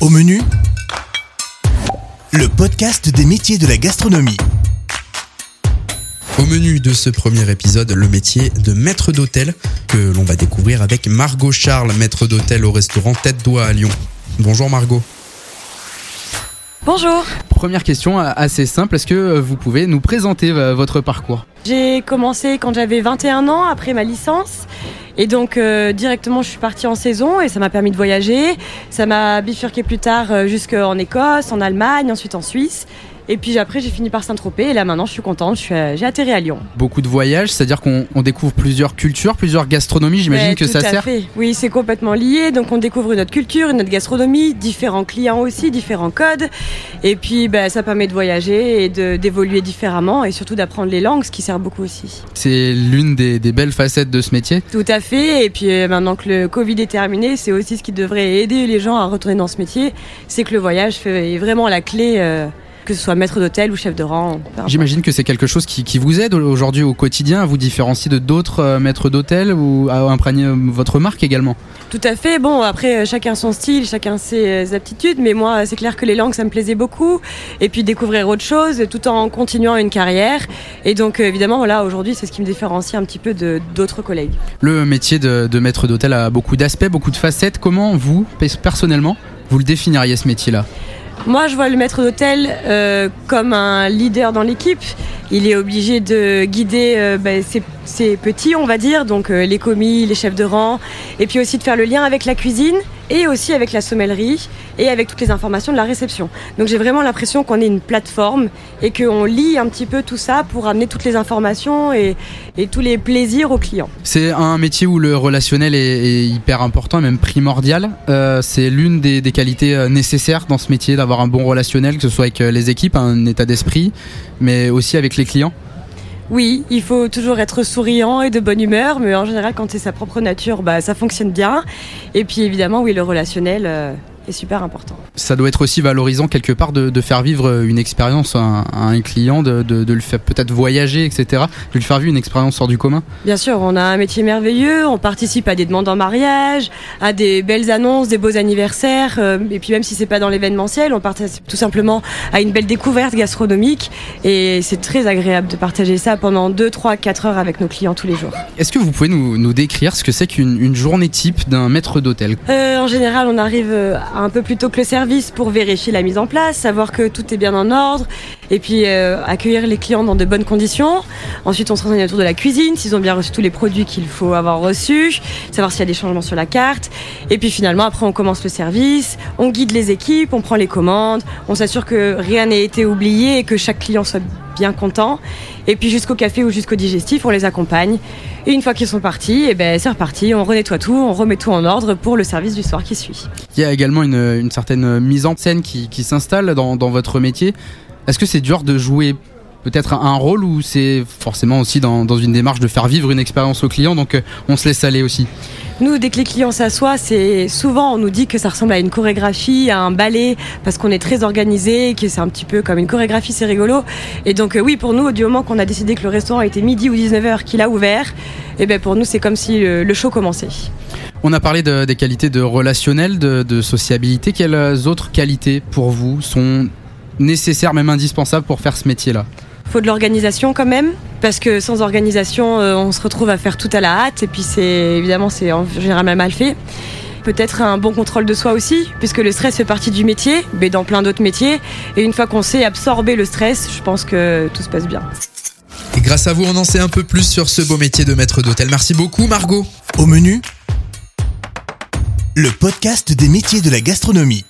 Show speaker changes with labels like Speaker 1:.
Speaker 1: Au menu, le podcast des métiers de la gastronomie.
Speaker 2: Au menu de ce premier épisode, le métier de maître d'hôtel que l'on va découvrir avec Margot Charles, maître d'hôtel au restaurant Tête d'Oie à Lyon. Bonjour Margot.
Speaker 3: Bonjour.
Speaker 4: Première question assez simple, est-ce que euh, vous pouvez nous présenter euh, votre parcours?
Speaker 3: J'ai commencé quand j'avais 21 ans après ma licence. Et donc euh, directement je suis partie en saison et ça m'a permis de voyager. Ça m'a bifurqué plus tard euh, jusqu'en Écosse, en Allemagne, ensuite en Suisse. Et puis après j'ai fini par Saint-Tropez et là maintenant je suis contente, j'ai atterri à Lyon.
Speaker 4: Beaucoup de voyages, c'est-à-dire qu'on on découvre plusieurs cultures, plusieurs gastronomies, j'imagine que
Speaker 3: tout
Speaker 4: ça
Speaker 3: à
Speaker 4: sert.
Speaker 3: fait. Oui, c'est complètement lié. Donc on découvre une autre culture, une autre gastronomie, différents clients aussi, différents codes. Et puis bah, ça permet de voyager et d'évoluer différemment et surtout d'apprendre les langues, ce qui sert beaucoup aussi.
Speaker 4: C'est l'une des, des belles facettes de ce métier.
Speaker 3: Tout à fait. Et puis euh, maintenant que le Covid est terminé, c'est aussi ce qui devrait aider les gens à retourner dans ce métier. C'est que le voyage fait- est vraiment la clé, euh, que ce soit maître d'hôtel ou chef de rang.
Speaker 4: J'imagine que c'est quelque chose qui, qui vous aide aujourd'hui au quotidien à vous différencier de d'autres euh, maîtres d'hôtel ou à imprégner euh, votre marque également?
Speaker 3: Tout à fait. Bon, après, euh, chacun son style, chacun ses aptitudes. Mais moi, c'est clair que les langues, ça me plaisait beaucoup. Et puis découvrir autre chose tout en continuant une carrière. Et donc, évidemment, voilà, aujourd'hui, c'est ce qui me différencie un petit peu de d'autres collègues.
Speaker 4: Le métier de, de maître d'hôtel a beaucoup d'aspects, beaucoup de facettes. Comment vous, pe- personnellement, vous le définiriez ce métier-là?
Speaker 3: Moi, je vois le maître d'hôtel euh, comme un leader dans l'équipe. Il est obligé de guider euh, ben, ses, petits, on va dire, donc euh, les commis, les chefs de rang, et puis aussi de faire le lien avec la cuisine et aussi avec la sommellerie et avec toutes les informations de la réception. Donc j'ai vraiment l'impression qu'on est une plateforme et qu'on lie un petit peu tout ça pour amener toutes les informations et, tous les plaisirs aux clients.
Speaker 4: C'est un métier où le relationnel est, hyper important même primordial. Euh, c'est l'une des, des qualités euh, nécessaires dans ce métier d'avoir un bon relationnel, que ce soit avec euh, les équipes, un état d'esprit, mais aussi avec les clients.
Speaker 3: Oui, il faut toujours être souriant et de bonne humeur, mais en général, quand c'est sa propre nature, bah, ça fonctionne bien. Et puis évidemment, oui, le relationnel euh, est super important.
Speaker 4: Ça doit être aussi valorisant quelque part de, de faire vivre une expérience à un, à un client, de, de- de le faire peut-être voyager, etc. De lui faire vivre une expérience hors du commun.
Speaker 3: Bien sûr, on a un métier merveilleux, on participe à des demandes en mariage, à des belles annonces, des beaux anniversaires, euh, et puis même si c'est pas dans l'événementiel, on participe tout simplement à une belle découverte gastronomique, et c'est très agréable de partager ça pendant 2, 3, 4 heures avec nos clients tous les jours.
Speaker 4: Est-ce que vous pouvez nous, nous décrire ce que c'est qu'une une journée type d'un maître d'hôtel?
Speaker 3: Euh, en général, on arrive euh, un peu plus tôt que le service pour vérifier la mise en place, savoir que tout est bien en ordre, et puis euh, accueillir les clients dans de bonnes conditions. Ensuite, on se renseigne autour de la cuisine, s'ils ont bien reçu tous les produits qu'il faut avoir reçus, savoir s'il y a des changements sur la carte. Et puis finalement, après, on commence le service, on guide les équipes, on prend les commandes, on s'assure que rien n'ait été oublié et que chaque client soit bien content. Et puis jusqu'au café ou jusqu'au digestif, on les accompagne. Et une fois qu'ils sont partis, et ben c'est reparti, on renettoie tout, on remet tout en ordre pour le service du soir qui suit.
Speaker 4: Il y a également une, certaine mise en scène qui, s'installe dans votre métier. Est-ce que c'est dur de jouer peut-être un rôle ou c'est forcément aussi dans, dans une démarche de faire vivre une expérience au client, donc euh, on se laisse aller aussi?
Speaker 3: Nous, dès que les clients s'assoient, c'est souvent on nous dit que ça ressemble à une chorégraphie, à un ballet, parce qu'on est très organisé, que c'est un petit peu comme une chorégraphie, c'est rigolo. Et donc euh, oui, pour nous, du moment qu'on a décidé que le restaurant était midi ou 19h, qu'il a ouvert, et ben pour nous c'est comme si le, le show commençait.
Speaker 4: On a parlé de- des qualités de relationnel, de, de sociabilité. Quelles autres qualités pour vous sont nécessaires, même indispensables pour faire ce métier-là
Speaker 3: faut de l'organisation quand même parce que sans organisation euh, on se retrouve à faire tout à la hâte et puis c'est évidemment c'est en général mal fait peut-être un bon contrôle de soi aussi puisque le stress fait partie du métier mais dans plein d'autres métiers et une fois qu'on sait absorber le stress je pense que tout se passe bien
Speaker 2: Et grâce à vous, on en sait un peu plus sur ce beau métier de maître d'hôtel. Merci beaucoup Margot.
Speaker 1: Au menu, le podcast des métiers de la gastronomie.